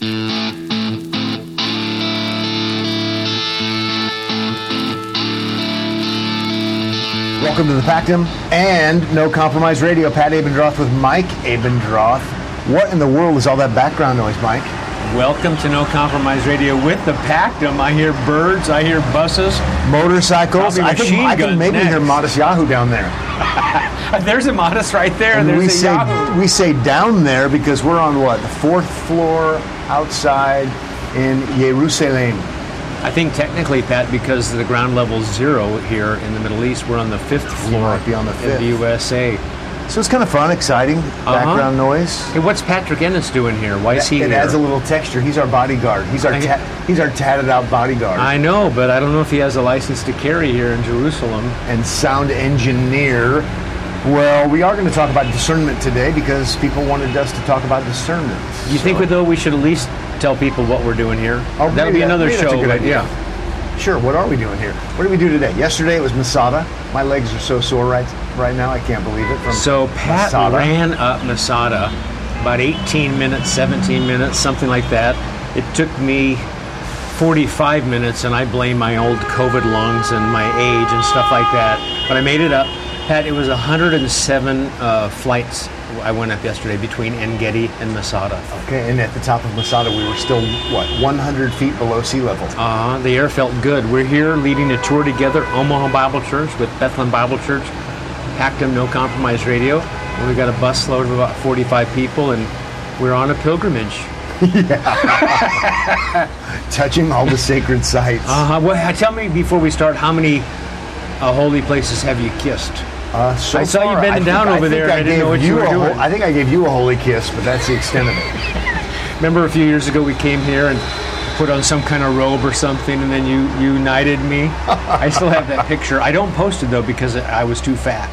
Welcome to the Pactum and No Compromise Radio. Pat Abendroth with Mike Abendroth. What in the world is all that background noise, Mike? Welcome to No Compromise Radio with the Pactum. I hear birds, I hear buses. Motorcycles. I can, machine I can maybe next. hear Modest Yahoo down there. There's a Modest right there. And There's we a say Yahoo. we say down there because we're on what the fourth floor outside in Jerusalem. I think technically, Pat, because the ground level's zero here in the Middle East, we're on the fifth floor might be on the in the USA. So it's kind of fun, exciting uh-huh. background noise. Hey, what's Patrick Ennis doing here? Why is he it here? adds a little texture. He's our bodyguard. He's our ta- he's our tatted out bodyguard I know, but I don't know if he has a license to carry here in Jerusalem. and sound engineer. Well, we are going to talk about discernment today because people wanted us to talk about discernment. You think, So- though, we should at least tell people what we're doing here? Oh, That'll maybe be that- another show. a good but idea. yeah. Sure. What are we doing here? What did we do today? Yesterday it was Masada. My legs are so sore right right now. I can't believe it. From So Pat Masada. ran up Masada about 18 minutes, 17 minutes, something like that. It took me 45 minutes, and I blame my old COVID lungs and my age and stuff like that. But I made it up. Pat, it was 107 uh, flights I went up yesterday between Engedi and Masada. Okay, and at the top of Masada, we were still what 100 feet below sea level. Uh, the air felt good. We're here leading a tour together, Omaha Bible Church with Bethlehem Bible Church, Pactum No Compromise Radio. And we got a bus load of about 45 people, and we're on a pilgrimage. touching all the sacred sites. Uh-huh. Well, tell me before we start, how many uh, holy places have you kissed? Uh, so I saw you bending down over think there. I didn't know what you were doing. hol- I think I gave you a holy kiss, but that's the extent of it. Remember a few years ago we came here and put on some kind of robe or something, and then you, you knighted me? I still have that picture. I don't post it, though, because I was too fat.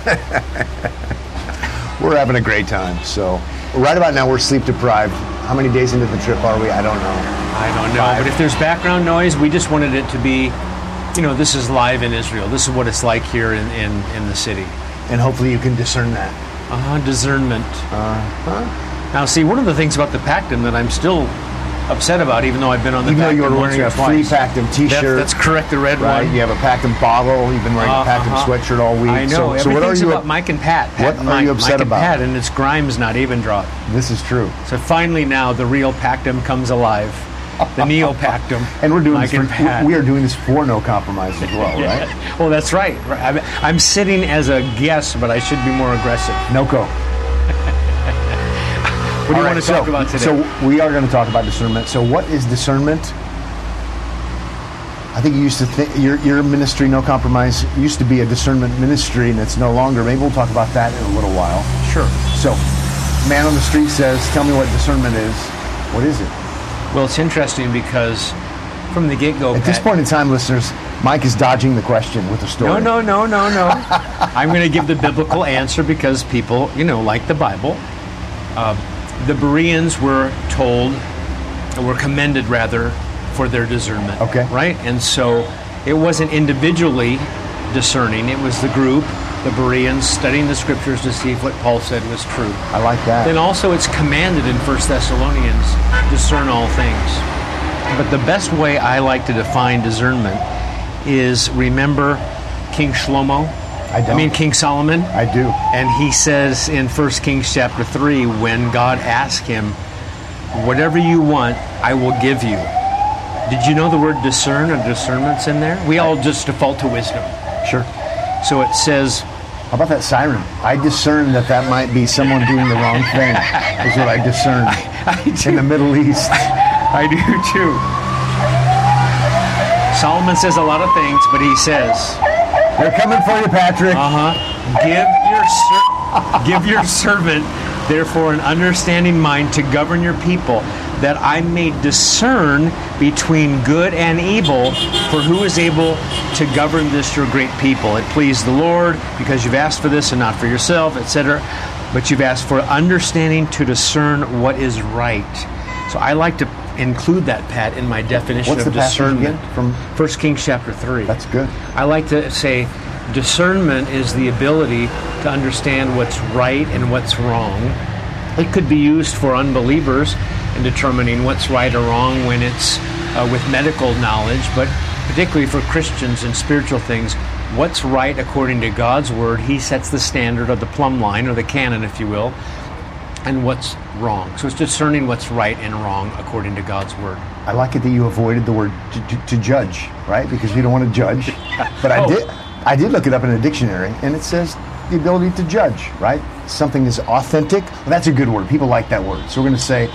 We're having a great time. So, right about now, we're sleep deprived. How many days into the trip are we? I don't know. I don't know, Five. but if there's background noise, we just wanted it to be, you know, this is live in Israel. This is what it's like here in, in, in the city. And hopefully, you can discern that. Uh-huh, discernment. Uh-huh. Now, see, one of the things about the Pactum that I'm still upset about, even though I've been on the Even though you're once wearing a free. Pactum T-shirt, that's correct, the red right? one. You have a Pactum bottle. You've been wearing a Pactum Uh-huh. sweatshirt all week. I know. So, so what are you? about Mike and Pat. Pat What and are Mike, you upset Mike about? And Pat, and it's Grimes, not even drop. this is true. So finally, now the real Pactum comes alive. The Neo Pactum. And we're doing Mike this for, we are doing this for no compromise as well, right? Well, that's right. I'm, I'm sitting as a guest, but I should be more aggressive. No co. What do you All want right, to talk so, about today? So we are going to talk about discernment. So what is discernment? I think you used to think your your ministry, No Compromise, used to be a discernment ministry, and it's no longer. Maybe we'll talk about that in a little while. sure. So, man on the street says, "Tell me what discernment is. What is it?" Well, it's interesting because from the get-go, At this point in time, listeners, Mike is dodging the question with a story. No, no, no, no, no. I'm going to give the biblical answer because people, you know, like the Bible. Uh, the Bereans were told, or were commended rather, for their discernment. Okay. Right? And so it wasn't individually discerning, it was the group, the Bereans, studying the scriptures to see if what Paul said was true. I like that. Then also it's commanded in 1 Thessalonians, discern all things. But the best way I like to define discernment is remember King Shlomo? I don't. I mean King Solomon? I do. And he says in 1 Kings chapter 3, when God asked him, Whatever you want, I will give you. Did you know the word discern or discernment's in there? We all just default to wisdom. Sure. So it says, How about that siren? I discern that that might be someone doing the wrong thing. Is what I discern I do. in the Middle East. I do too. Solomon says a lot of things, but he says, They're coming for you, Patrick. "Uh huh. Give your ser- give your servant, therefore, an understanding mind to govern your people, that I may discern between good and evil. For who is able to govern this your great people? It pleased the Lord because you've asked for this and not for yourself, etc. But you've asked for understanding to discern what is right." So I like to include that, Pat, in my definition What's of discernment. From First Kings chapter three. that's good. I like to say discernment is the ability to understand what's right and what's wrong. It could be used for unbelievers in determining what's right or wrong when it's uh, with medical knowledge, but particularly for Christians and spiritual things, what's right according to God's word. He sets the standard of the plumb line or the canon, if you will, and what's wrong. So it's discerning what's right and wrong according to God's word. I like it that you avoided the word to, to, to judge, right? Because we don't want to judge. But I Oh. did. I did look it up in a dictionary, and it says the ability to judge, right? Something is authentic. Well, that's a good word. People like that word. So we're going to say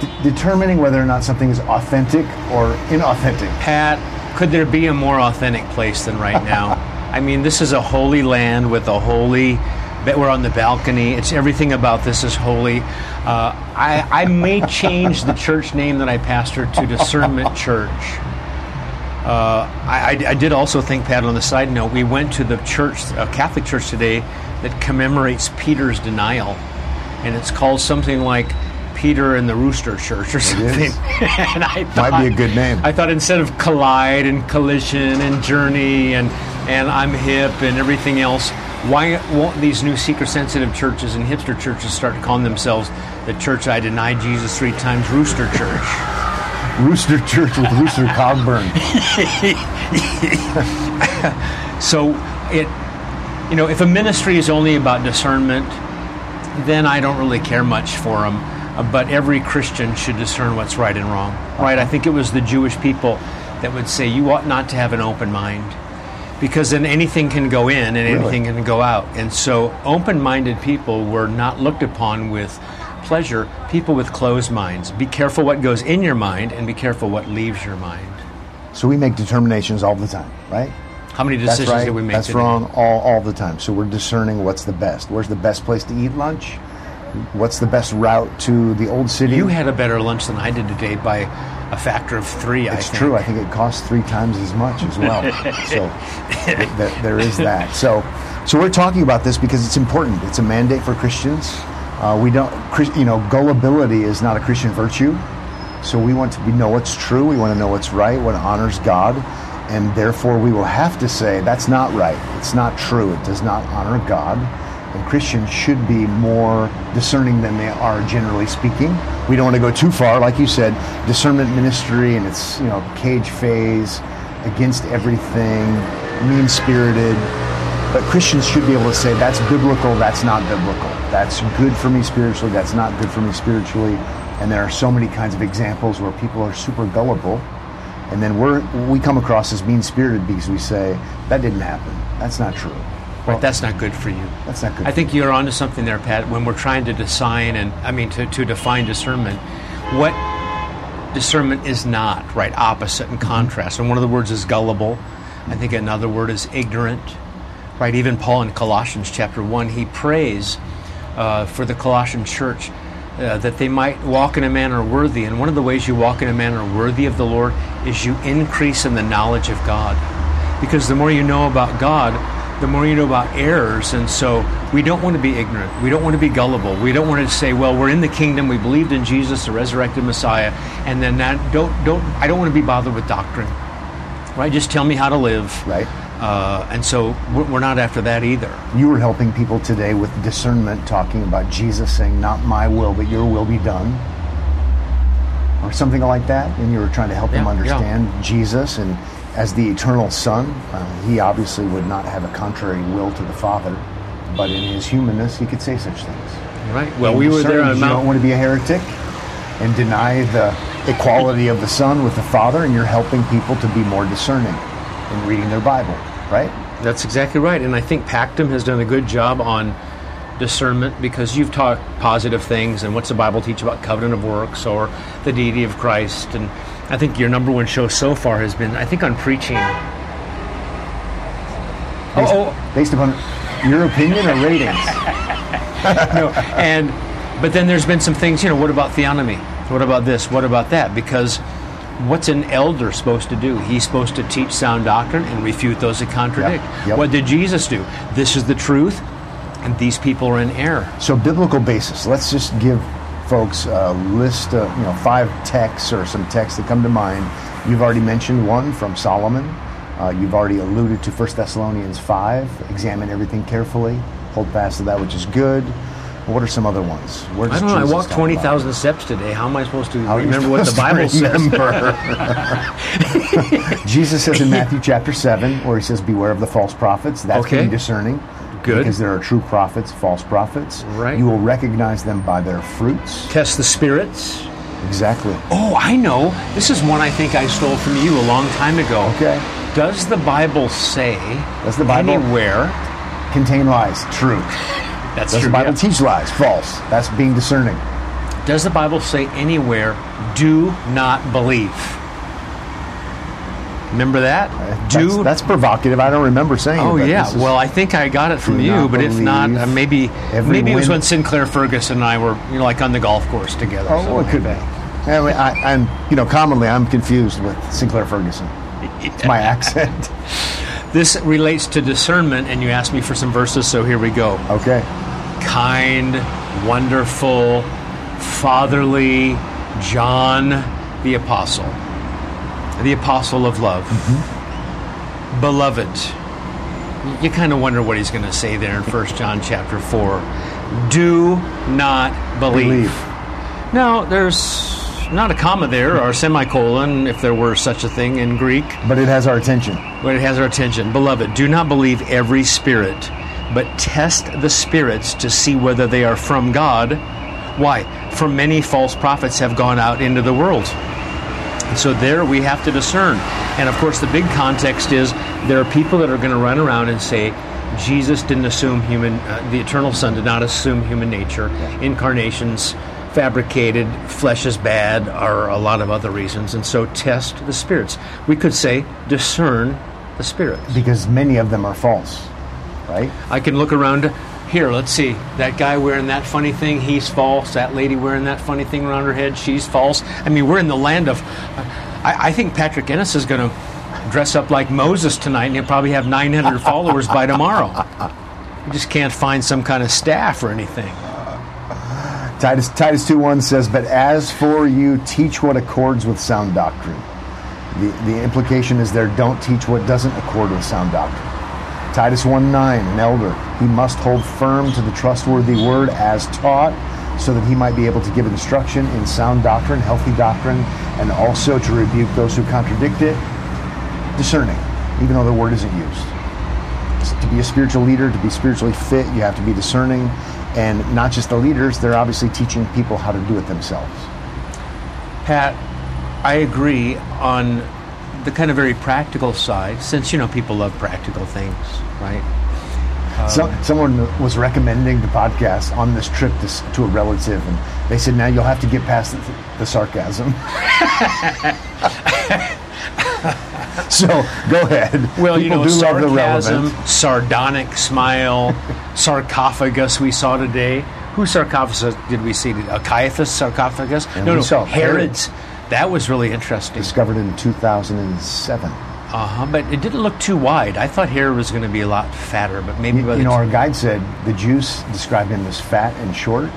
d- determining whether or not something is authentic or inauthentic. Pat, could there be a more authentic place than right now? I mean, this is a holy land with a holy. We're on the balcony. It's everything about this is holy. Uh, I, I may change the church name that I pastor to Discernment Church. Uh, I, I, I did also think, Pat, on the side note, we went to the church, a Catholic church today, that commemorates Peter's denial, and it's called something like Peter and the Rooster Church or something. and I thought, Might be a good name. I thought instead of collide and collision and journey and and I'm hip and everything else, why won't these new seeker-sensitive churches and hipster churches start calling themselves the church I denied Jesus three times, Rooster Church? Rooster Church with Rooster Cogburn. So it, you know, if a ministry is only about discernment, then I don't really care much for them. Uh, but every Christian should discern what's right and wrong. Right? I think it was the Jewish people that would say you ought not to have an open mind. Because then anything can go in and anything can go out. And so open minded people were not looked upon with pleasure, people with closed minds. Be careful what goes in your mind and be careful what leaves your mind. So we make determinations all the time, right? How many That's decisions right. did we make That's today? wrong all, all the time. So we're discerning what's the best. Where's the best place to eat lunch? What's the best route to the old city? You had a better lunch than I did today by a factor of three. I It's think. true. I think it costs three times as much as well. so th- th- there is that. So, so we're talking about this because it's important. It's a mandate for Christians. Uh, we don't, you know, gullibility is not a Christian virtue. So we want to we know what's true. We want to know what's right, what honors God, and therefore we will have to say that's not right. It's not true. It does not honor God. And Christians should be more discerning than they are generally speaking. We don't want to go too far, like you said, discernment ministry and its you know cage phase against everything, mean spirited. But Christians should be able to say that's biblical, that's not biblical. That's good for me spiritually, that's not good for me spiritually. And there are so many kinds of examples where people are super gullible, and then we're we come across as mean spirited because we say that didn't happen. That's not true. Right, that's not good for you. That's not good. I think you're onto something there, Pat. When we're trying to design and I mean to, to define discernment, what discernment is not, right? Opposite and contrast. And one of the words is gullible. I think another word is ignorant. Right? Even Paul in Colossians chapter one, he prays uh, for the Colossian church uh, that they might walk in a manner worthy. And one of the ways you walk in a manner worthy of the Lord is you increase in the knowledge of God. Because the more you know about God, the more you know about errors. And so we don't want to be ignorant. We don't want to be gullible. We don't want to say, well, we're in the kingdom. We believed in Jesus, the resurrected Messiah. And then that, don't, don't, I don't want to be bothered with doctrine. Right? Just tell me how to live. Right. Uh, and so we're we're not after that either. You were helping people today with discernment, talking about Jesus saying, Not my will, but your will be done. Or something like that. And you were trying to help them Yeah, yeah. understand Jesus. And as the eternal Son, uh, he obviously would not have a contrary will to the Father. But in his humanness, he could say such things. Right? Well, And we were there on You don't want to be a heretic and deny the equality of the Son with the Father, and you're helping people to be more discerning in reading their Bible, right? That's exactly right. And I think Pactum has done a good job on discernment because you've taught positive things and what's the Bible teach about covenant of works or the deity of Christ. And I think your number one show so far has been, I think, on preaching. Based, oh, oh, based upon your opinion or ratings? no, and but then there's been some things. You know, what about theonomy? What about this? What about that? Because what's an elder supposed to do? He's supposed to teach sound doctrine and refute those that contradict. Yep, yep. What did Jesus do? This is the truth, and these people are in error. So biblical basis. Let's just give folks a list of you know five texts or some texts that come to mind. You've already mentioned one from Solomon. Uh, you've already alluded to 1 Thessalonians 5. Examine everything carefully. Hold fast to that which is good. What are some other ones? Where I don't know. I walked talk twenty about thousand steps today. How am I supposed to How remember what the supposed Bible says? Jesus says in Matthew chapter 7, where he says, Beware of the false prophets. That's Okay. being discerning. Good. Because there are true prophets, false prophets. Right. You will recognize them by their fruits. Test the spirits. Exactly. Oh, I know. This is one I think I stole from you a long time ago. Okay. Does the Bible say Does the Bible- anywhere? Contain lies. True. That's Does true. the Bible yeah. teach lies? False. That's being discerning. Does the Bible say anywhere, do not believe? Remember that? That's, do that's provocative. I don't remember saying Oh it. yeah. Well, I think I got it from you, but if not, uh, maybe maybe it was when Sinclair Ferguson and I were, you know, like on the golf course together. Oh, well, it could be. I mean, I, I'm, you know, commonly I'm confused with Sinclair Ferguson. It's my accent. This relates to discernment, and you asked me for some verses, so here we go. Okay. Kind, wonderful, fatherly, John the Apostle, the Apostle of Love, beloved. You kind of wonder what he's going to say there in First John chapter four. Do not believe. Believe. Now, there's not a comma there or a semicolon, if there were such a thing in Greek. But it has our attention. But it has our attention. Beloved, do not believe every spirit, but test the spirits to see whether they are from God. Why? For many false prophets have gone out into the world. And so there we have to discern. And of course, the big context is there are people that are going to run around and say, Jesus didn't assume human, uh, the eternal Son did not assume human nature. Incarnations, fabricated, flesh is bad, are a lot of other reasons. And so test the spirits. We could say discern the spirits. Because many of them are false. Right? I can look around here, let's see. That guy wearing that funny thing, he's false. That lady wearing that funny thing around her head, she's false. I mean, we're in the land of. I, I think Patrick Ennis is going to dress up like Moses tonight, and he'll probably have 900 followers by tomorrow. You just can't find some kind of staff or anything. Titus Titus two one says, But as for you, teach what accords with sound doctrine. The, the implication is there, don't teach what doesn't accord with sound doctrine. Titus 1.9, an elder, he must hold firm to the trustworthy word as taught, so that he might be able to give instruction in sound doctrine, healthy doctrine, and also to rebuke those who contradict it. Discerning, even though the word isn't used. To be a spiritual leader, to be spiritually fit, you have to be discerning. And not just the leaders, they're obviously teaching people how to do it themselves. Pat, I agree on the kind of very practical side, since, you know, people love practical things, right? So, um, someone was recommending the podcast on this trip to, to a relative, and they said, now you'll have to get past the, the sarcasm. so go ahead. Well, you know, do love the sarcasm, sardonic smile, sarcophagus we saw today. Whose sarcophagus did we see? A Caiaphas sarcophagus? And no, no, Herod's. That was really interesting. Discovered in 2007. Uh-huh, but it didn't look too wide. I thought Herod was going to be a lot fatter, but maybe by You, know, our guide said the Jews described him as fat and short,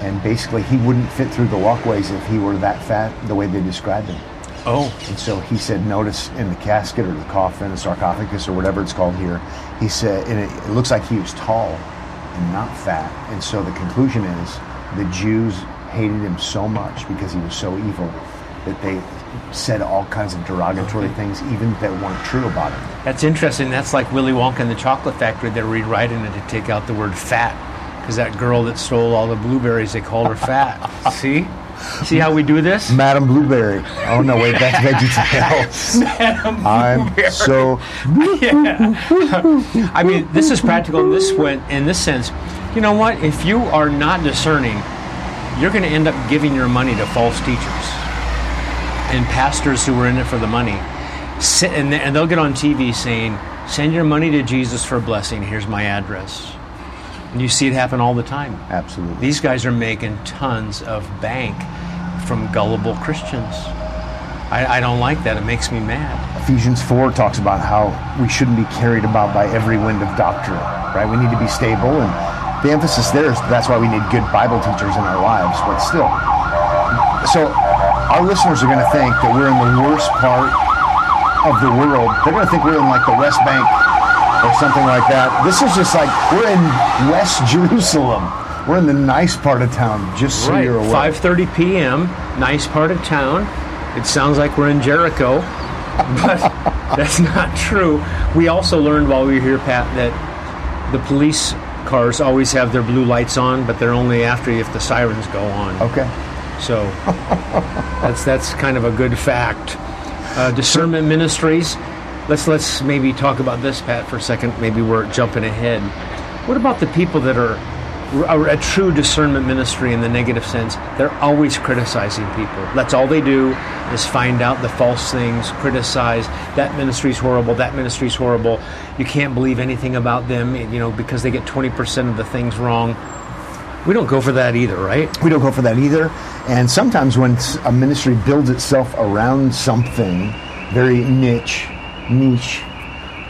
and basically he wouldn't fit through the walkways if he were that fat the way they described him. oh, And so he said, notice in the casket or the coffin, the sarcophagus or whatever it's called here, he said, and it, it looks like he was tall and not fat. And so the conclusion is the Jews hated him so much because he was so evil that they said all kinds of derogatory things, even that weren't true about him. that's interesting. That's like Willy Wonka and the Chocolate Factory. They're rewriting it to take out the word fat because that girl that stole all the blueberries, they called her fat. See? See how we do this? Madam Blueberry. Oh no, wait, that's VeggieTales. I'm so yeah. I mean, this is practical in this way, in this sense. You know what? If you are not discerning, you're going to end up giving your money to false teachers and pastors who were in it for the money. Sit and, and they'll get on TV saying, "Send your money to Jesus for a blessing. Here's my address." And you see it happen all the time. absolutely. These guys are making tons of bank from gullible Christians. I, I don't like that. It makes me mad. Ephesians 4 talks about how we shouldn't be carried about by every wind of doctrine, right? We need to be stable, and the emphasis there is that's why we need good Bible teachers in our lives, but still. So, our listeners are going to think that we're in the worst part of the world. They're going to think we're in like the West Bank or something like that. This is just like we're in West Jerusalem. We're in the nice part of town, just so right, you're aware. 5:30 p.m. Nice part of town. It sounds like we're in Jericho, but that's not true. We also learned while we were here, Pat, that the police cars always have their blue lights on, but they're only after you if the sirens go on. Okay. So that's that's kind of a good fact. Uh, discernment ministries. Let's let's maybe talk about this, Pat, for a second. Maybe we're jumping ahead. What about the people that are a, a true discernment ministry in the negative sense? They're always criticizing people. That's all they do is find out the false things, criticize. That ministry's horrible. That ministry's horrible. You can't believe anything about them, you know, because they get twenty percent of the things wrong. We don't go for that either, right? We don't go for that either. And sometimes when a ministry builds itself around something very niche, niche,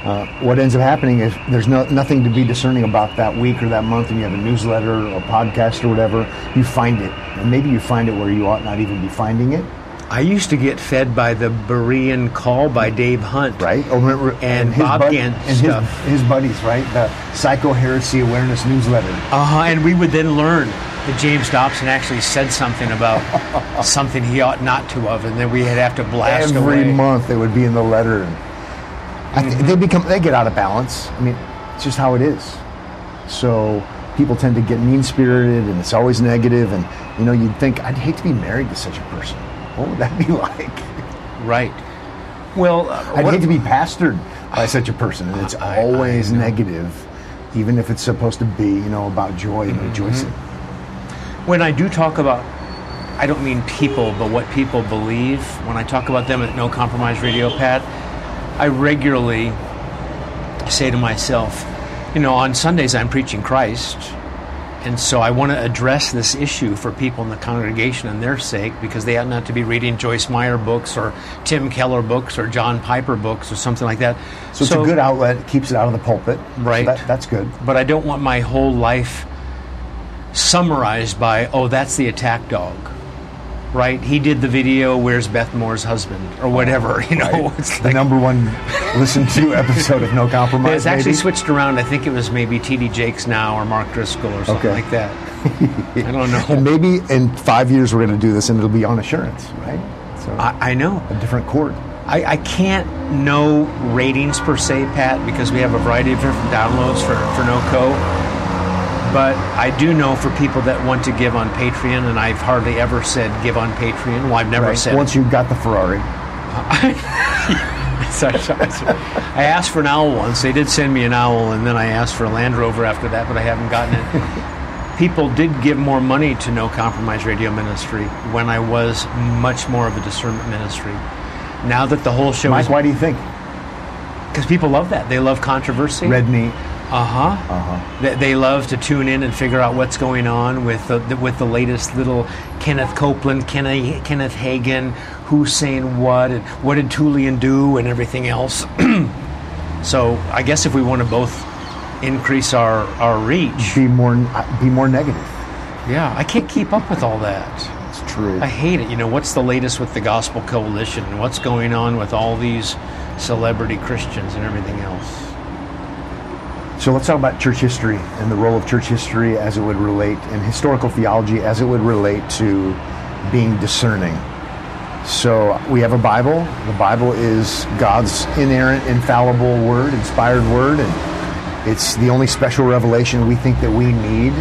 uh, what ends up happening is there's no, nothing to be discerning about that week or that month, and you have a newsletter or a podcast or whatever. You find it, and maybe you find it where you ought not even be finding it, I used to get fed by the Berean call by Dave Hunt. right? Or remember- And his Bob and stuff. his, his buddies, right? The Psycho Heresy Awareness newsletter. Uh huh. And we would then learn that James Dobson actually said something about something he ought not to have, and then we would have to blast Every away. month, it would be in the letter. And I th- they become they get out of balance. I mean, it's just how it is. So people tend to get mean spirited, and it's always negative. And you know, you'd think I'd hate to be married to such a person. What would that be like? Right. Well, uh, I'd hate to be pastored by such a person, it's I- I always know. negative, even if it's supposed to be, you know, about joy Mm-hmm. and rejoicing. when I do talk about, I don't mean people, but what people believe. When I talk about them at No Compromise Radio, Pat, I regularly say to myself, you know, on Sundays I'm preaching Christ. And so I want to address this issue for people in the congregation and their sake because they ought not to be reading Joyce Meyer books or Tim Keller books or John Piper books or something like that. So, it's a good outlet. It keeps it out of the pulpit. So Right. that, that's good. but I don't want my whole life summarized by, oh, that's the attack dog. Right? He did the video, Where's Beth Moore's husband? Or whatever. You know, Right. it's the like. number one listened to episode of No Compromise. It's actually maybe? switched around. I think it was maybe T.D. Jakes now or Mark Driscoll or something Okay. like that. I don't know. And maybe in five years we're going to do this, and it'll be on assurance, right? So I, I know. a different chord. I, I can't know ratings per se, Pat, because we have a variety of different downloads for, for NoCo. But I do know for people that want to give on Patreon, and I've hardly ever said give on Patreon. Well, I've never Right? said Once you've got the Ferrari, Sorry, sorry, sorry. I asked for an owl once. They did send me an owl, and then I asked for a Land Rover after that, but I haven't gotten it. People did give more money to No Compromise Radio Ministry when I was much more of a discernment ministry. Now that the whole show Mike, is why do you think? because people love that. They love controversy. Red meat. Uh huh. Uh huh. They, they love to tune in and figure out what's going on with the, the with the latest little Kenneth Copeland, Kenneth, Kenneth Hagin, who's saying what, and what did Tullian do, and everything else. so I guess if we want to both increase our our reach, Be more, be more negative. yeah, I can't keep up with all that. It's true. I hate it. You know, what's the latest with the Gospel Coalition, and what's going on with all these celebrity Christians and everything else. So let's talk about church history and the role of church history as it would relate, and historical theology as it would relate to being discerning. So we have a Bible. The Bible is God's inerrant, infallible word, inspired word, and it's the only special revelation we think that we need.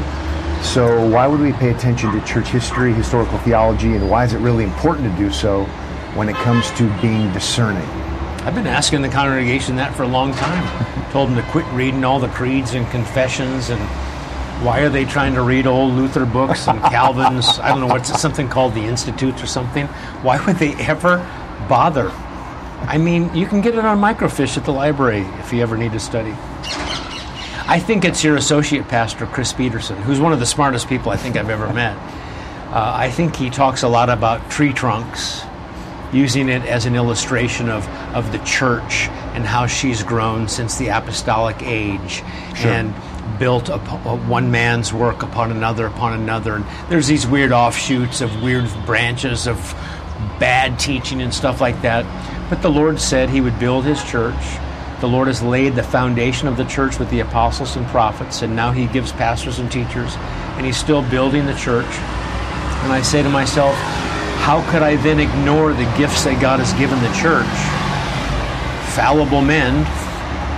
So why would we pay attention to church history, historical theology, and why is it really important to do so when it comes to being discerning? I've been asking the congregation that for a long time. Told them to quit reading all the creeds and confessions and why are they trying to read old Luther books and Calvin's, I don't know, what's it, something called the Institutes or something? Why would they ever bother? I mean, you can get it on microfiche at the library if you ever need to study. I think it's your associate pastor, Chris Peterson, who's one of the smartest people I think I've ever met. Uh, I think he talks a lot about tree trunks, using it as an illustration of, of the church and how she's grown since the apostolic age Sure. and built upon, uh, one man's work upon another upon another. And there's these weird offshoots of weird branches of bad teaching and stuff like that. But the Lord said He would build His church. The Lord has laid the foundation of the church with the apostles and prophets, and now He gives pastors and teachers and he's still building the church. And I say to myself, how could I then ignore the gifts that God has given the church? Fallible men,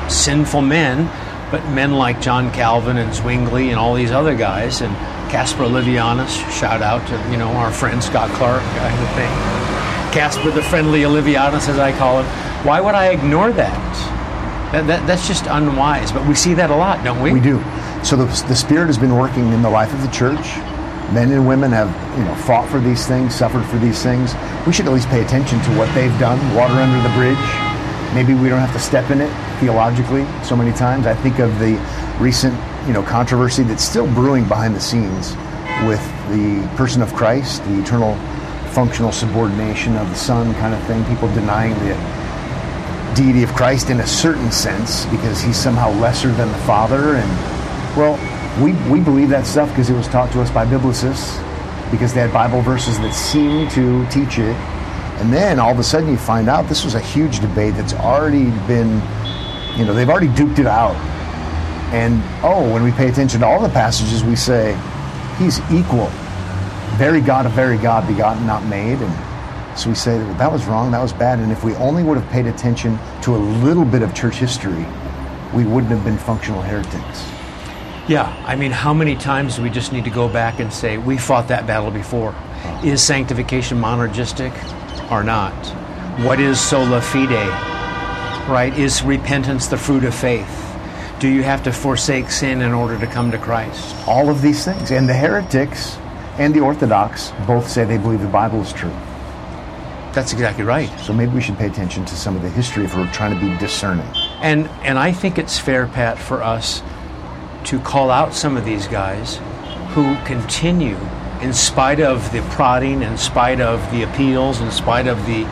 sinful men, but men like John Calvin and Zwingli and all these other guys, and Caspar Olevianus, shout out to you know our friend Scott Clark, guy who think Caspar the friendly Olevianus, as I call him. Why would I ignore that? That, that? That's just unwise. But we see that a lot, don't we? We do. So the, the Spirit has been working in the life of the church. Men and women have you know fought for these things, suffered for these things. We should at least pay attention to what they've done. Water under the bridge. Maybe we don't have to step in it theologically so many times. I think of the recent you know controversy that's still brewing behind the scenes with the person of Christ, the eternal functional subordination of the Son kind of thing. People denying the deity of Christ in a certain sense because he's somehow lesser than the Father. And, well, we, we believe that stuff because it was taught to us by biblicists, because they had Bible verses that seemed to teach it. And then all of a sudden you find out this was a huge debate that's already been, you know, they've already duped it out. And, oh, when we pay attention to all the passages, we say, he's equal. Very God of very God, begotten, not made. And so we say that that was wrong, that was bad, and if we only would have paid attention to a little bit of church history, we wouldn't have been functional heretics. Yeah, I mean, how many times do we just need to go back and say, we fought that battle before? Oh. Is sanctification monergistic or not? What is sola fide? Right? Is repentance the fruit of faith? Do you have to forsake sin in order to come to Christ? All of these things. And the heretics and the Orthodox both say they believe the Bible is true. That's exactly right. So maybe we should pay attention to some of the history if we're trying to be discerning. And and I think it's fair, Pat, for us to call out some of these guys who continue, in spite of the prodding, in spite of the appeals, in spite of the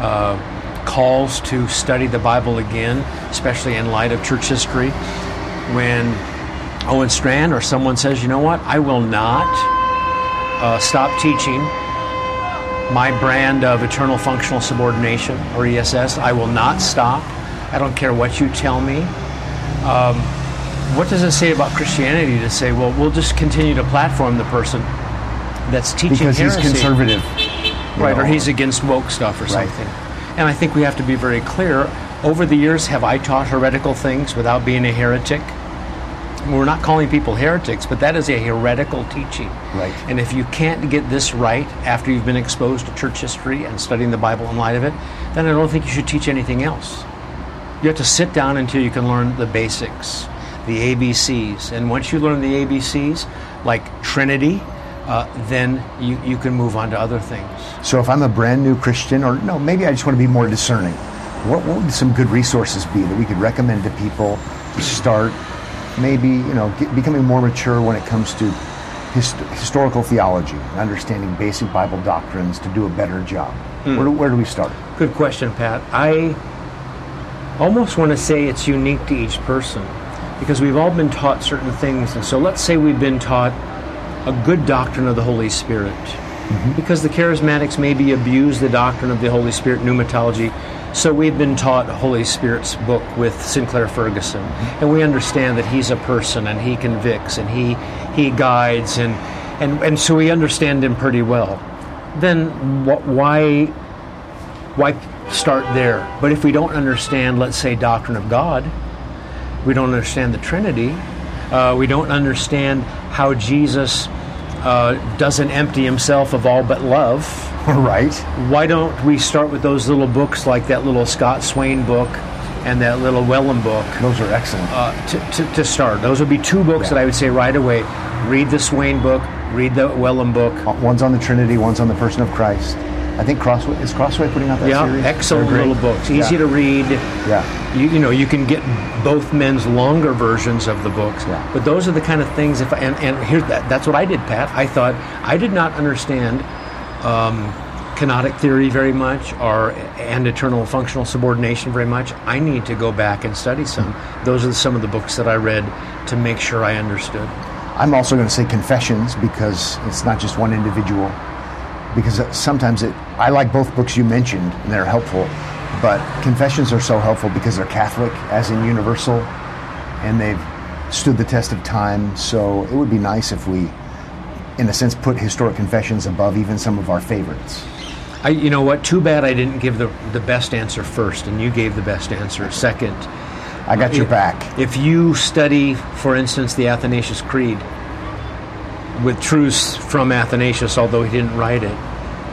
uh, calls to study the Bible again, especially in light of church history, when Owen Strachan or someone says, you know what, I will not uh, stop teaching my brand of eternal functional subordination, or ESS. I will not stop. I don't care what you tell me. Um, what does it say about Christianity to say, well, we'll just continue to platform the person that's teaching because heresy. he's conservative, right? Know. Or he's against woke stuff or right. something. And I think we have to be very clear. Over the years, have I taught heretical things without being a heretic? we're not calling people heretics, but that is a heretical teaching. Right. And if you can't get this right after you've been exposed to church history and studying the Bible in light of it, then I don't think you should teach anything else. You have to sit down until you can learn the basics, the ABCs. And once you learn the ABCs, like Trinity, uh, then you, you can move on to other things. So if I'm a brand new Christian, or no, maybe I just want to be more discerning, what, what would some good resources be that we could recommend to people to start maybe you know get, becoming more mature when it comes to hist- historical theology and understanding basic Bible doctrines to do a better job? Hmm. Where, do, where do we start? Good question, Pat. I almost want to say it's unique to each person because we've all been taught certain things, and so let's say we've been taught a good doctrine of the Holy Spirit. Mm-hmm. Because the charismatics maybe abuse the doctrine of the Holy Spirit pneumatology so we've been taught Holy Spirit's book with Sinclair Ferguson, and we understand that he's a person and he convicts and he he guides and and and so we understand him pretty well. Then wh- why why start there? But if we don't understand, let's say, doctrine of God, we don't understand the Trinity, uh, we don't understand how Jesus uh, doesn't empty himself of all but love right. Why don't we start with those little books like that little Scott Swain book and that little Wellum book? Those are excellent. Uh, to, to, to, start. Those would be two books yeah. that I would say right away. Read the Swain book, read the Wellum book. Uh, one's on the Trinity, one's on the person of Christ. I think Crossway is Crossway putting out that series. yeah, series. excellent little books, easy yeah. to read. Yeah, you, you know you can get both men's longer versions of the books. Yeah. But those are the kind of things. If and and here's that that's what I did, Pat. I thought I did not understand um, kenotic theory very much or and eternal functional subordination very much i need to go back and study some those are some of the books that i read to make sure i understood i'm also going to say confessions because it's not just one individual because sometimes it i like both books you mentioned and they're helpful but confessions are so helpful because they're catholic as in universal and they've stood the test of time so it would be nice if we in a sense, put historic confessions above even some of our favorites. I, you know what? Too bad I didn't give the, the best answer first, and you gave the best answer second. I got your If- back. If you study, for instance, the Athanasius Creed with truths from Athanasius, although he didn't write it,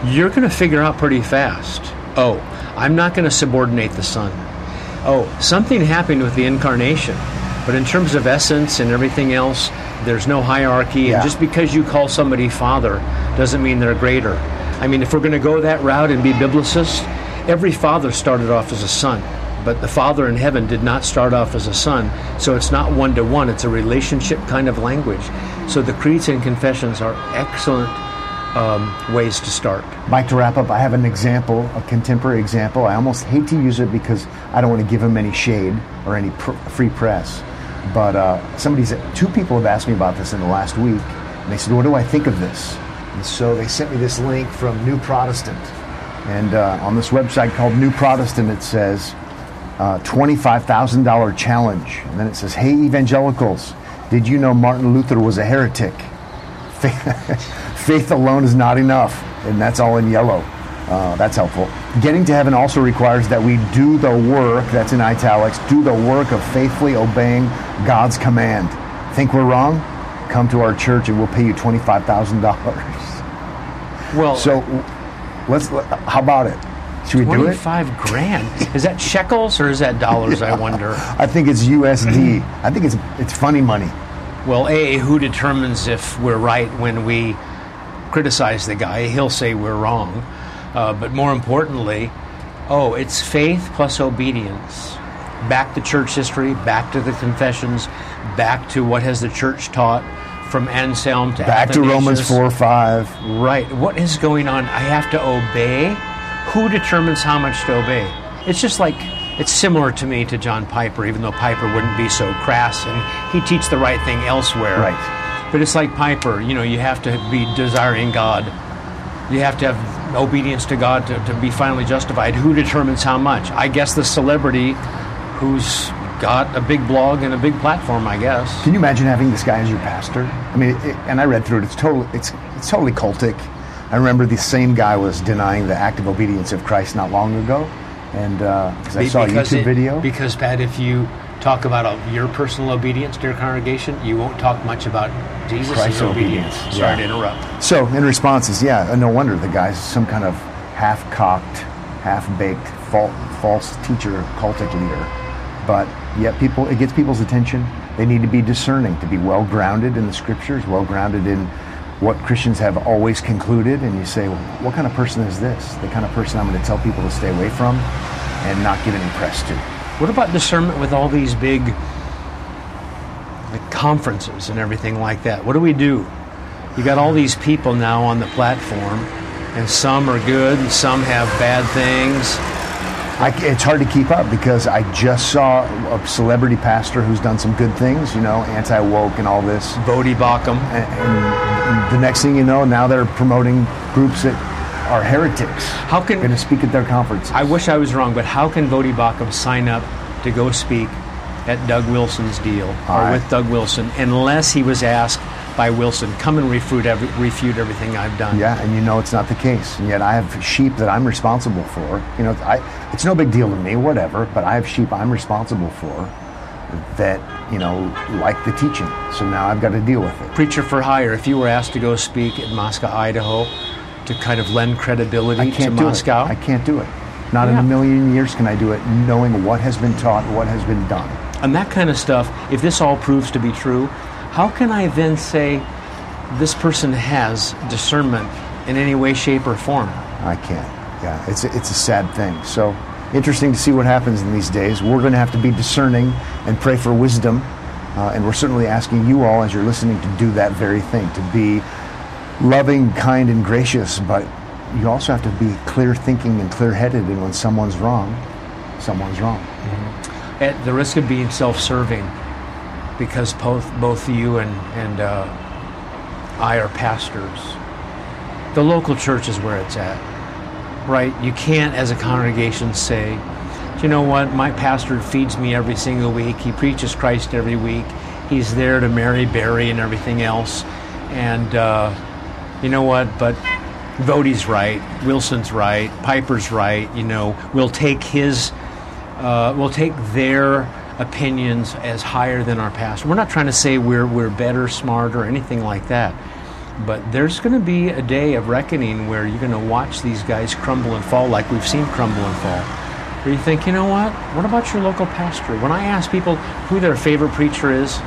you're going to figure out pretty fast. Oh, I'm not going to subordinate the Son. Oh, something happened with the incarnation, but in terms of essence and everything else, there's no hierarchy. Yeah. And just because you call somebody Father doesn't mean they're greater. I mean, if we're going to go that route and be biblicist, every father started off as a son, but the Father in heaven did not start off as a son. So it's not one to one, it's a relationship kind of language. So the creeds and confessions are excellent um, ways to start. Mike, to wrap up, I have an example, a contemporary example. I almost hate to use it because I don't want to give him any shade or any pr- free press. But uh, somebody's two people have asked me about this in the last week, and they said, "What do I think of this?" And so they sent me this link from New Protestant, and uh, on this website called New Protestant, it says uh, twenty-five thousand dollar challenge, and then it says, "Hey evangelicals, did you know Martin Luther was a heretic?" Faith alone is not enough, and that's all in yellow. Uh, that's helpful. Getting to heaven also requires that we do the work, that's in italics, do the work of faithfully obeying God's command. Think we're wrong? Come to our church and we'll pay you $25,000. Well, So let's, how about it? Should we do it? 25 grand. Is that shekels or is that dollars, I wonder? I think it's USD. I think it's, it's funny money. Well, A, who determines if we're right when we criticize the guy? He'll say we're wrong. Uh, but more importantly, oh, it's faith plus obedience. Back to church history, back to the confessions, back to what has the church taught from Anselm to Back to Romans 4 5. Right. What is going on? I have to obey. Who determines how much to obey? It's just like it's similar to me to John Piper, even though Piper wouldn't be so crass and he'd teach the right thing elsewhere. Right. But it's like Piper, you know, you have to be desiring God. You have to have obedience to God to, to be finally justified. Who determines how much? I guess the celebrity who's got a big blog and a big platform, I guess. Can you imagine having this guy as your pastor? I mean, it, and I read through it. It's totally, it's, it's totally cultic. I remember the same guy was denying the active obedience of Christ not long ago, and because I saw a YouTube it- video. Because Pat, if you talk about uh, your personal obedience to your congregation, you won't talk much about Jesus' Christ's obedience. obedience, Sorry yeah. to interrupt. So, in response is, yeah, uh, no wonder the guy's some kind of half-cocked, half-baked, false, false teacher, cultic leader. But yet, people it gets people's attention. They need to be discerning, to be well grounded in the scriptures, well grounded in what Christians have always concluded. And you say, well, what kind of person is this? The kind of person I'm going to tell people to stay away from and not give any press to. What about discernment with all these big like conferences and everything like that? What do we do? You got all these people now on the platform, and some are good, and some have bad things. I, it's hard to keep up because I just saw a celebrity pastor who's done some good things, you know, anti woke and all this. Voddie Baucham. and, and the next thing you know, now they're promoting groups that are heretics. How can- going to speak at their conferences? I wish I was wrong, but how can Voddie Baucham sign up to go speak at Doug Wilson's deal or I- with Doug Wilson unless he was asked by Wilson, come and refute, every, refute everything I've done? yeah, and you know it's not the case, and yet I have sheep that I'm responsible for. You know, I, it's no big deal to me, whatever. But I have sheep I'm responsible for that you know like the teaching. So now I've got to deal with it. Preacher for hire, if you were asked to go speak at Moscow, Idaho, to kind of lend credibility I to can't do Moscow, it. I can't do it. Not in a million years can I do it, knowing what has been taught, what has been done. and that kind of stuff, if this all proves to be true, how can I then say this person has discernment in any way, shape, or form? I can't. Yeah, it's a, it's a sad thing. So interesting to see what happens in these days. We're going to have to be discerning and pray for wisdom, uh, and we're certainly asking you all, as you're listening, to do that very thing, to be loving, kind, and gracious. But you also have to be clear thinking and clear headed. And when someone's wrong, someone's wrong. At the risk of being self-serving, because both both you and and uh, I are pastors. The local church is where it's at, right? You can't, as a congregation, say, "Do you know what? My pastor feeds me every single week. He preaches Christ every week. He's there to marry, bury and everything else, and uh, you know what, but Voddie's right, Wilson's right, Piper's right. You know, we'll take his, uh, we'll take their opinions as higher than our pastor. We're not trying to say we're we're better, smarter, or anything like that. But there's going to be a day of reckoning where you're going to watch these guys crumble and fall like we've seen crumble and fall. Where you think, you know what? What about your local pastor? When I ask people who their favorite preacher is,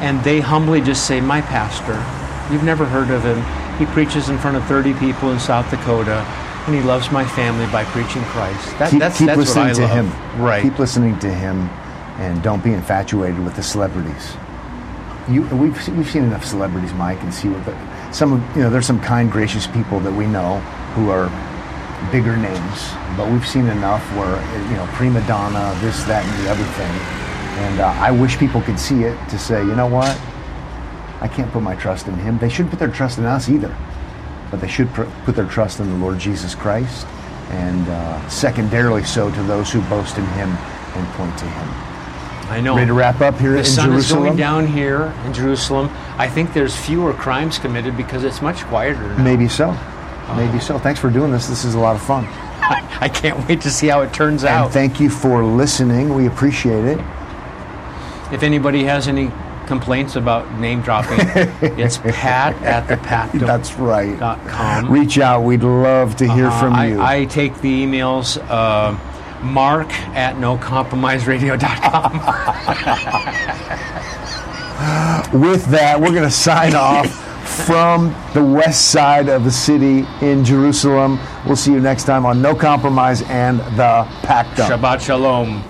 and they humbly just say, my pastor, you've never heard of him. He preaches in front of 30 people in South Dakota, and he loves my family by preaching Christ. That, keep, that's keep that's listening to love. him. Right. Keep listening to him, and don't be infatuated with the celebrities. You, we've we've seen enough celebrities, Mike, and see what the, some of you know. There's some kind, gracious people that we know who are bigger names, but we've seen enough where you know prima donna, this, that, and the other thing. And uh, I wish people could see it to say, you know what, I can't put my trust in him. They shouldn't put their trust in us either, but they should pr- put their trust in the Lord Jesus Christ, and uh, secondarily so to those who boast in Him and point to Him. I know. Ready to wrap up here the in sun is Jerusalem? going down here in Jerusalem. I think there's fewer crimes committed because it's much quieter now. Maybe so. Maybe so. Thanks for doing this. This is a lot of fun. I can't wait to see how it turns And out. thank you for listening. We appreciate it. if anybody has any complaints about name dropping, it's pat at the That's right. com. Reach out. We'd love to hear Uh, from I, you. I take the emails. Uh, Mark at nocompromiseradio.com. With that, we're going to sign off from the west side of the city in Jerusalem. We'll see you next time on No Compromise and the Pactum. Shabbat Shalom.